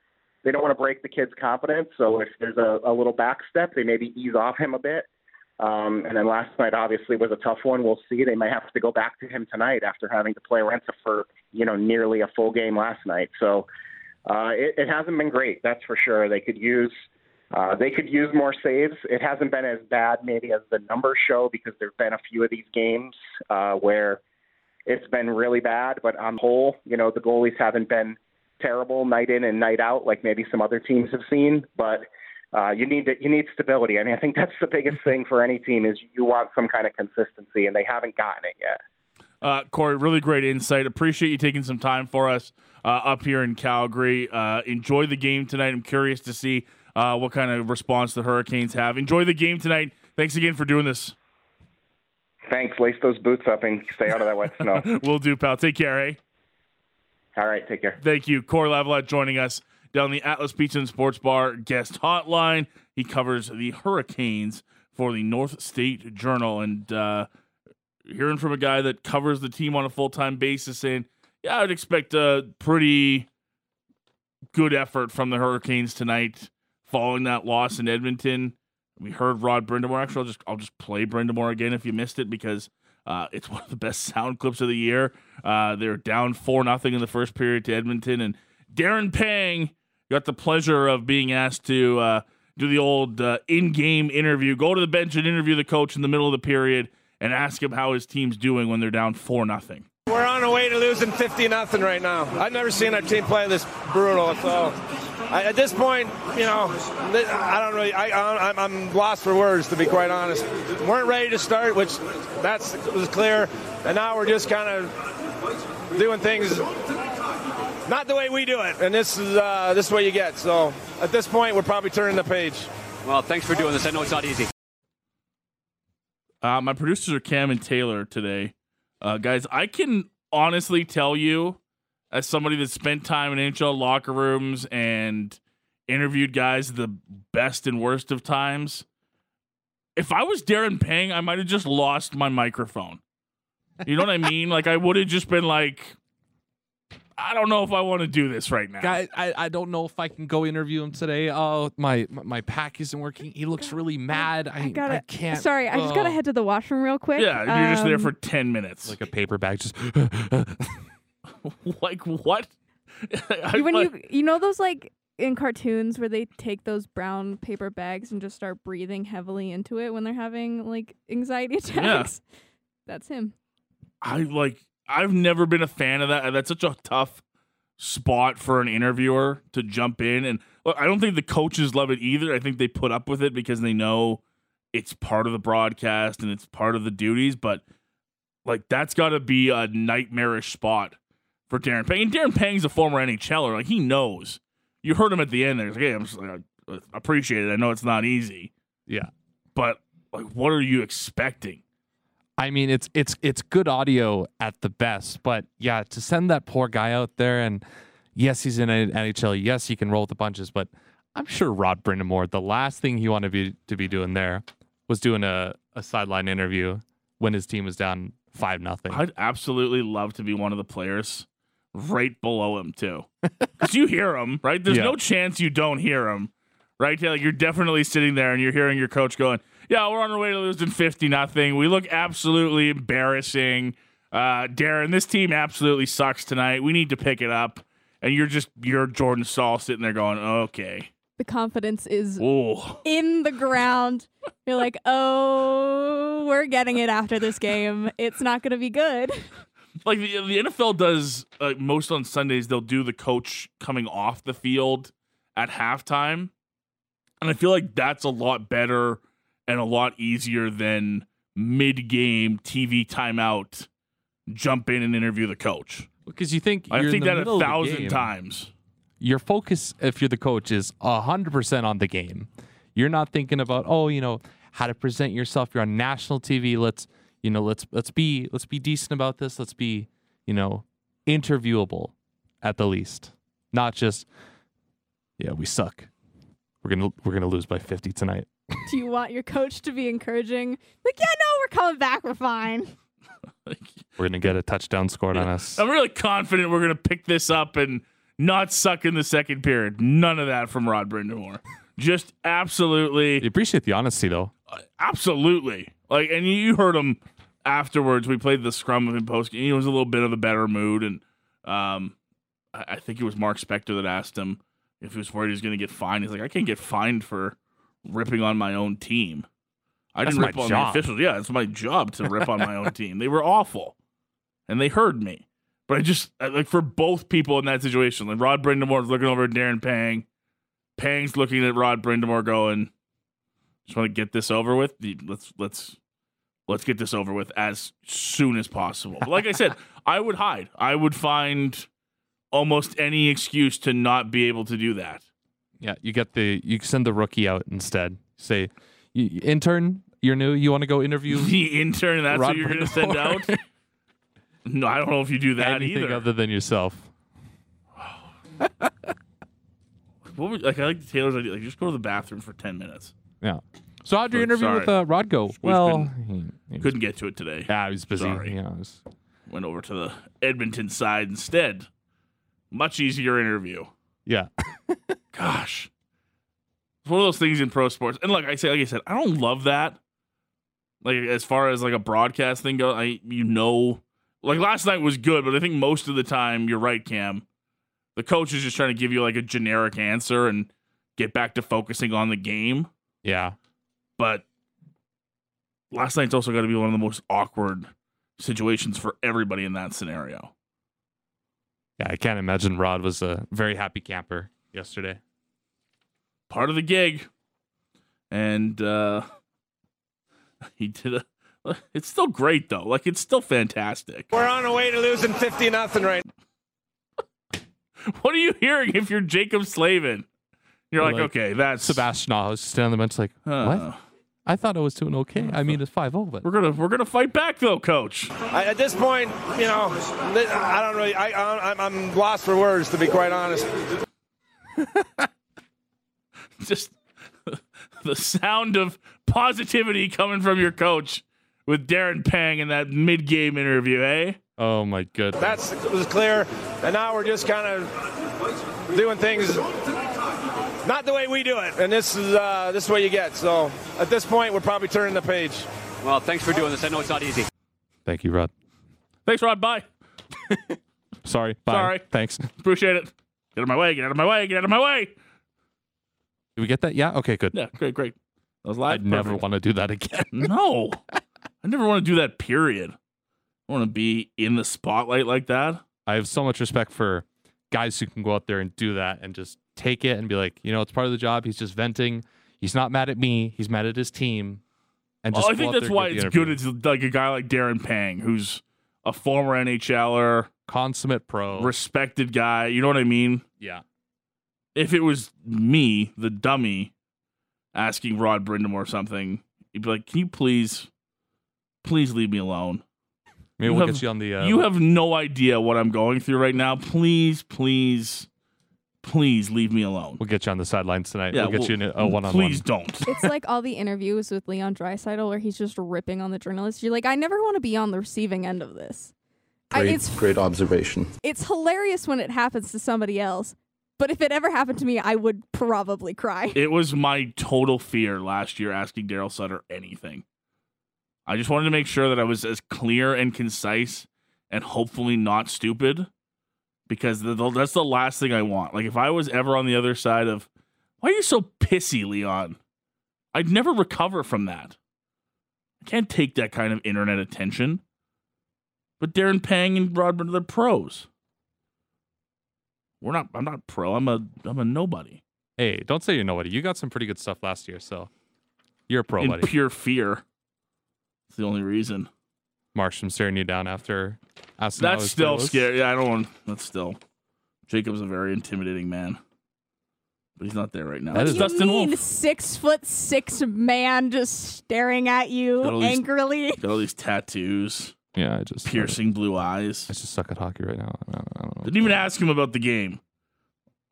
Speaker 17: they don't want to break the kid's confidence. So if there's a, a little back step, they maybe ease off him a bit. Um, and then last night obviously was a tough one. We'll see. They may have to go back to him tonight after having to play Raanta for you know nearly a full game last night. So uh, it, it hasn't been great, that's for sure. They could use uh, they could use more saves. It hasn't been as bad maybe as the numbers show because there've been a few of these games uh, where it's been really bad. But on the whole, you know, the goalies haven't been terrible night in and night out like maybe some other teams have seen. But uh, you need to, you need stability. I mean, I think that's the biggest thing for any team is you want some kind of consistency, and they haven't gotten it yet.
Speaker 4: Uh, Cory, really great insight. Appreciate you taking some time for us uh, up here in Calgary. Uh, enjoy the game tonight. I'm curious to see uh, what kind of response the Hurricanes have. Enjoy the game tonight. Thanks again for doing this.
Speaker 17: Thanks. Lace those boots up and stay out of that wet snow.
Speaker 4: We'll do, pal. Take care, eh?
Speaker 17: All right. Take care.
Speaker 4: Thank you. Cory Lavalette joining us down the Atlas Pizza and Sports Bar guest hotline. He covers the Hurricanes for the North State Journal. And, uh, hearing from a guy that covers the team on a full time basis saying, yeah, I would expect a pretty good effort from the Hurricanes tonight following that loss in Edmonton. We heard Rod Brind'Amour. Actually, I'll just I'll just play Brind'Amour again if you missed it because uh, it's one of the best sound clips of the year. Uh, they're down four nothing in the first period to Edmonton, and Darren Pang got the pleasure of being asked to uh, do the old uh, in-game interview, go to the bench and interview the coach in the middle of the period and ask him how his team's doing when they're down four nothing.
Speaker 2: We're on our way to losing 50 nothing right now. I've never seen our team play this brutal. So I, at this point, you know, I don't really. I, am lost for words to be quite honest. We weren't ready to start, which that's was clear, and now we're just kind of doing things not the way we do it, and this is uh, this is what you get. So at this point, we're probably turning the page.
Speaker 3: Well, thanks for doing this. I know it's not easy.
Speaker 4: Uh, my producers are Cam and Taylor today. Uh, guys, I can honestly tell you, as somebody that spent time in NHL locker rooms and interviewed guys the best and worst of times, if I was Darren Pang, I might have just lost my microphone. You know what I mean? Like I would have just been like, I don't know if I want to do this right now.
Speaker 18: Guy, I, I don't know if I can go interview him today. Oh, my my pack isn't working. He looks really mad. I, I,
Speaker 19: gotta,
Speaker 18: can't.
Speaker 19: Sorry, I just gotta head to the washroom real quick.
Speaker 4: Yeah, you're just there
Speaker 19: Um,
Speaker 4: for 10 minutes.
Speaker 18: like a paper bag. Just
Speaker 4: like what? I-
Speaker 19: when
Speaker 4: like-
Speaker 19: you you know those like in cartoons where they take those brown paper bags and just start breathing heavily into it when they're having like anxiety attacks. Yeah. That's him.
Speaker 4: I like I've never been a fan of that. Uh, that's such a tough spot for an interviewer to jump in and look, I don't think the coaches love it either. I think they put up with it because they know it's part of the broadcast and it's part of the duties, but like that's got to be a nightmarish spot for Darren Pang. And Darren Pang's a former NHLer. Like he knows. You heard him at the end there. He's like, "Hey, I'm just like, I appreciate it. I know it's not easy."
Speaker 18: Yeah.
Speaker 4: But like what are you expecting?
Speaker 18: I mean, it's it's it's good audio at the best, but yeah, to send that poor guy out there, and yes, he's in an NHL. Yes, he can roll with the punches, but I'm sure Rod Brind'Amour, the last thing he wanted to be, to be doing there was doing a, a sideline interview when his team was down five nothing.
Speaker 4: I'd absolutely love to be one of the players right below him too, because you hear him, right? There's
Speaker 18: Yeah.
Speaker 4: no chance you don't hear him, right? Like you're definitely sitting there and you're hearing your coach going, "Yeah, we're on our way to losing fifty nothing. We look absolutely embarrassing. Uh, Darren, this team absolutely sucks tonight. We need to pick it up." And you're just you're Jordan Staal sitting there going, "Okay,
Speaker 19: The confidence is
Speaker 4: oh."
Speaker 19: in the ground. You're like, oh, we're getting it after this game. It's not gonna be good.
Speaker 4: like the, the NFL does uh, most on Sundays they'll do the coach coming off the field at halftime and I feel like that's a lot better and a lot easier than mid-game TV timeout jump in and interview the coach.
Speaker 18: Because you think
Speaker 4: I think that a
Speaker 18: middle of the
Speaker 4: thousand times.
Speaker 18: Your focus, if you're the coach, is hundred percent on the game. You're not thinking about oh, you know, how to present yourself. You're on national TV. Let's you know, let's let's be let's be decent about this. Let's be you know, interviewable at the least. Not just yeah, we suck. We're gonna we're gonna lose by fifty tonight.
Speaker 19: Do you want your coach to be encouraging? Like, yeah, no, we're coming back. We're fine.
Speaker 18: We're gonna get a touchdown scored on us.
Speaker 4: I'm really confident we're going to pick this up and not suck in the second period. None of that from Rod Brind'Amour. Just absolutely
Speaker 18: You appreciate the honesty though.
Speaker 4: Absolutely. Like, and you heard him afterwards. We played the scrum of him post. He was a little bit of a better mood, and um, I, I think it was Mark Spector that asked him if he was worried he was going to get fined. He's like, I can't get fined for ripping on my own team. I
Speaker 18: That's
Speaker 4: didn't rip on
Speaker 18: job.
Speaker 4: the officials. Yeah, it's my job to rip on my own team. They were awful, and they heard me. But I just like for both people in that situation, like Rod Brind'Amour's looking over at Darren Pang. Pang's looking at Rod Brindamore, going, just want to get this over with. Let's let's let's get this over with as soon as possible. But like I said, I would hide. I would find almost any excuse to not be able to do that.
Speaker 18: Yeah, you get the you send the rookie out instead. Say, intern, you're new. You want to go interview
Speaker 4: The intern, that's
Speaker 18: Rod
Speaker 4: what you're going to send out. No, I don't know if you do that
Speaker 18: anything
Speaker 4: either.
Speaker 18: other than yourself.
Speaker 4: What would, like I like Taylor's idea. Like just go to the bathroom for ten minutes.
Speaker 18: Yeah. So how'd your interview
Speaker 4: sorry.
Speaker 18: with uh, Rod go?
Speaker 4: We've
Speaker 18: Well,
Speaker 4: been-
Speaker 18: he- he-
Speaker 4: couldn't get to it today.
Speaker 18: Yeah, he was busy.
Speaker 4: Sorry.
Speaker 18: Yeah, it was-
Speaker 4: Went over to the Edmonton side instead. Much easier interview.
Speaker 18: Yeah.
Speaker 4: Gosh. It's one of those things in pro sports. And like I say, like I said, I don't love that. Like as far as like a broadcast thing goes, I you know like last night was good, but I think most of the time you're right, Cam. The coach is just trying to give you like a generic answer and get back to focusing on the game.
Speaker 18: Yeah.
Speaker 4: But last night's also got to be one of the most awkward situations for everybody in that scenario.
Speaker 18: Yeah, I can't imagine Rod was a very happy camper yesterday.
Speaker 4: part of the gig. And uh he did a it's still great though. Like it's still fantastic.
Speaker 2: We're on our way to losing 50 nothing right
Speaker 4: What are you hearing if you're Jaccob Slavin? You're like,
Speaker 18: Like,
Speaker 4: okay, that's
Speaker 18: Sebastian Aho was standing on the bench like,
Speaker 4: Uh.
Speaker 18: what? I thought I was doing okay. I mean, it's 5-0, but
Speaker 4: we're gonna we're gonna fight back though, coach.
Speaker 2: I, at this point, you know, I don't really. I, I, I'm- I'm lost for words, to be quite honest.
Speaker 4: Just the sound of positivity coming from your coach with Darren Pang in that mid game interview, eh?
Speaker 18: Oh my goodness.
Speaker 2: That's was clear, and now we're just kind of doing things not the way we do it, and this is uh, this is what you get. So at this point, we're probably turning the page.
Speaker 3: Well, thanks for doing this. I know it's not easy.
Speaker 18: Thank you, Rod.
Speaker 4: Thanks, Rod. Bye.
Speaker 18: Sorry. Bye.
Speaker 4: Sorry.
Speaker 18: Thanks.
Speaker 4: Appreciate it. Get out of my way. Get out of my way. Get out of my way.
Speaker 18: Did we get that? Yeah. Okay. Good.
Speaker 4: Yeah. Great. Great. That was live.
Speaker 18: I'd never want to do that again.
Speaker 4: No. I never want to do that. Period. I want to be in the spotlight like that.
Speaker 18: I have so much respect for guys who can go out there and do that and just take it and be like, you know, it's part of the job. He's just venting. He's not mad at me. He's mad at his team. And just
Speaker 4: I think that's why it's good. It's like a guy like Darren Pang, who's a former NHLer,
Speaker 18: consummate pro,
Speaker 4: respected guy. You know what I mean?
Speaker 18: Yeah.
Speaker 4: If it was me, the dummy, asking Rod Brind'Amour something, he'd be like, "Can you please, please leave me alone?"
Speaker 18: Maybe
Speaker 4: You
Speaker 18: we'll
Speaker 4: have-
Speaker 18: get you on the. Uh,
Speaker 4: you have no idea what I'm going through right now. Please, please, please leave me alone.
Speaker 18: We'll get you on the sidelines tonight.
Speaker 4: Yeah,
Speaker 18: we'll get
Speaker 4: well,
Speaker 18: you in a- a one on one.
Speaker 4: Please don't.
Speaker 19: It's like all the interviews with Leon Draisaitl where he's just ripping on the journalists. You're like, I never want to be on the receiving end of this. I,
Speaker 20: Great,
Speaker 19: it's
Speaker 20: great observation.
Speaker 19: it's hilarious when it happens to somebody else, but if it ever happened to me, I would probably cry.
Speaker 4: It was my total fear last year asking Daryl Sutter anything. I just wanted to make sure that I was as clear and concise and hopefully not stupid because the, the- that's the last thing I want. Like, if I was ever on the other side of, why are you so pissy, Leon? I'd never recover from that. I can't take that kind of internet attention. But Darren Pang and Rodman, they're pros. We're not. I'm not pro. I'm a. I'm a nobody.
Speaker 18: Hey, don't say you're nobody. You got some pretty good stuff last year, so you're a pro,
Speaker 4: in
Speaker 18: buddy.
Speaker 4: pure fear. It's the only reason.
Speaker 18: Markstrom staring you down after asking. how
Speaker 4: That's still
Speaker 18: play was.
Speaker 4: scary. Yeah, I don't want. That's still. Jacob's a very intimidating man, but he's not there right now.
Speaker 19: What
Speaker 4: It's
Speaker 19: do you
Speaker 4: Dustin
Speaker 19: mean,
Speaker 4: Wolf.
Speaker 19: six foot six man just staring at you
Speaker 4: Got these-
Speaker 19: angrily?
Speaker 4: Got all these tattoos.
Speaker 18: Yeah, I just
Speaker 4: piercing blue eyes.
Speaker 18: I just suck at hockey right now. I don't, I don't know.
Speaker 4: Didn't even ask him about the game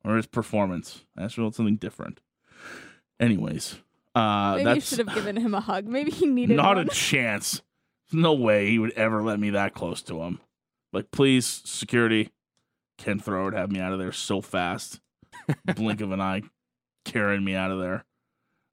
Speaker 4: or his performance. I asked him about something different. Anyways, uh,
Speaker 19: Maybe you should have given him a hug. Maybe he needed
Speaker 4: not
Speaker 19: one.
Speaker 4: a chance. No way he would ever let me that close to him. Like, please, security, Ken Throw would have me out of there so fast. Blink of an eye, carrying me out of there.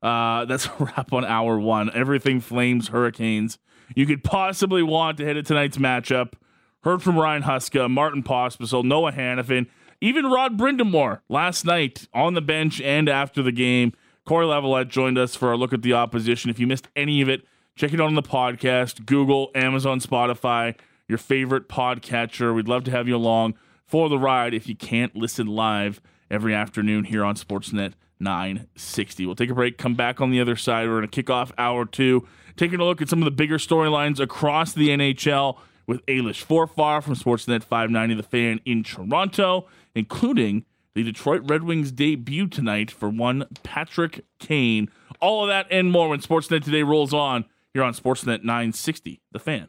Speaker 4: Uh, that's a wrap on hour one. Everything Flames Hurricanes you could possibly want to hit at tonight's matchup. Heard from Ryan Huska, Martin Pospisil, Noah Hanifin, even Rod Brind'Amour last night on the bench and after the game. Cory Lavalette joined us for a look at the opposition. If you missed any of it, check it out on the podcast, Google, Amazon, Spotify, your favorite podcatcher. We'd love to have you along for the ride if you can't listen live every afternoon here on Sportsnet 960. We'll take a break, come back on the other side. We're going to kick off hour two, taking a look at some of the bigger storylines across the NHL with Ailish Forfar from Sportsnet 590 The Fan in Toronto, including the Detroit Red Wings debut tonight for one Patrick Kane. All of that and more when Sportsnet Today rolls on here on Sportsnet 960 The Fan.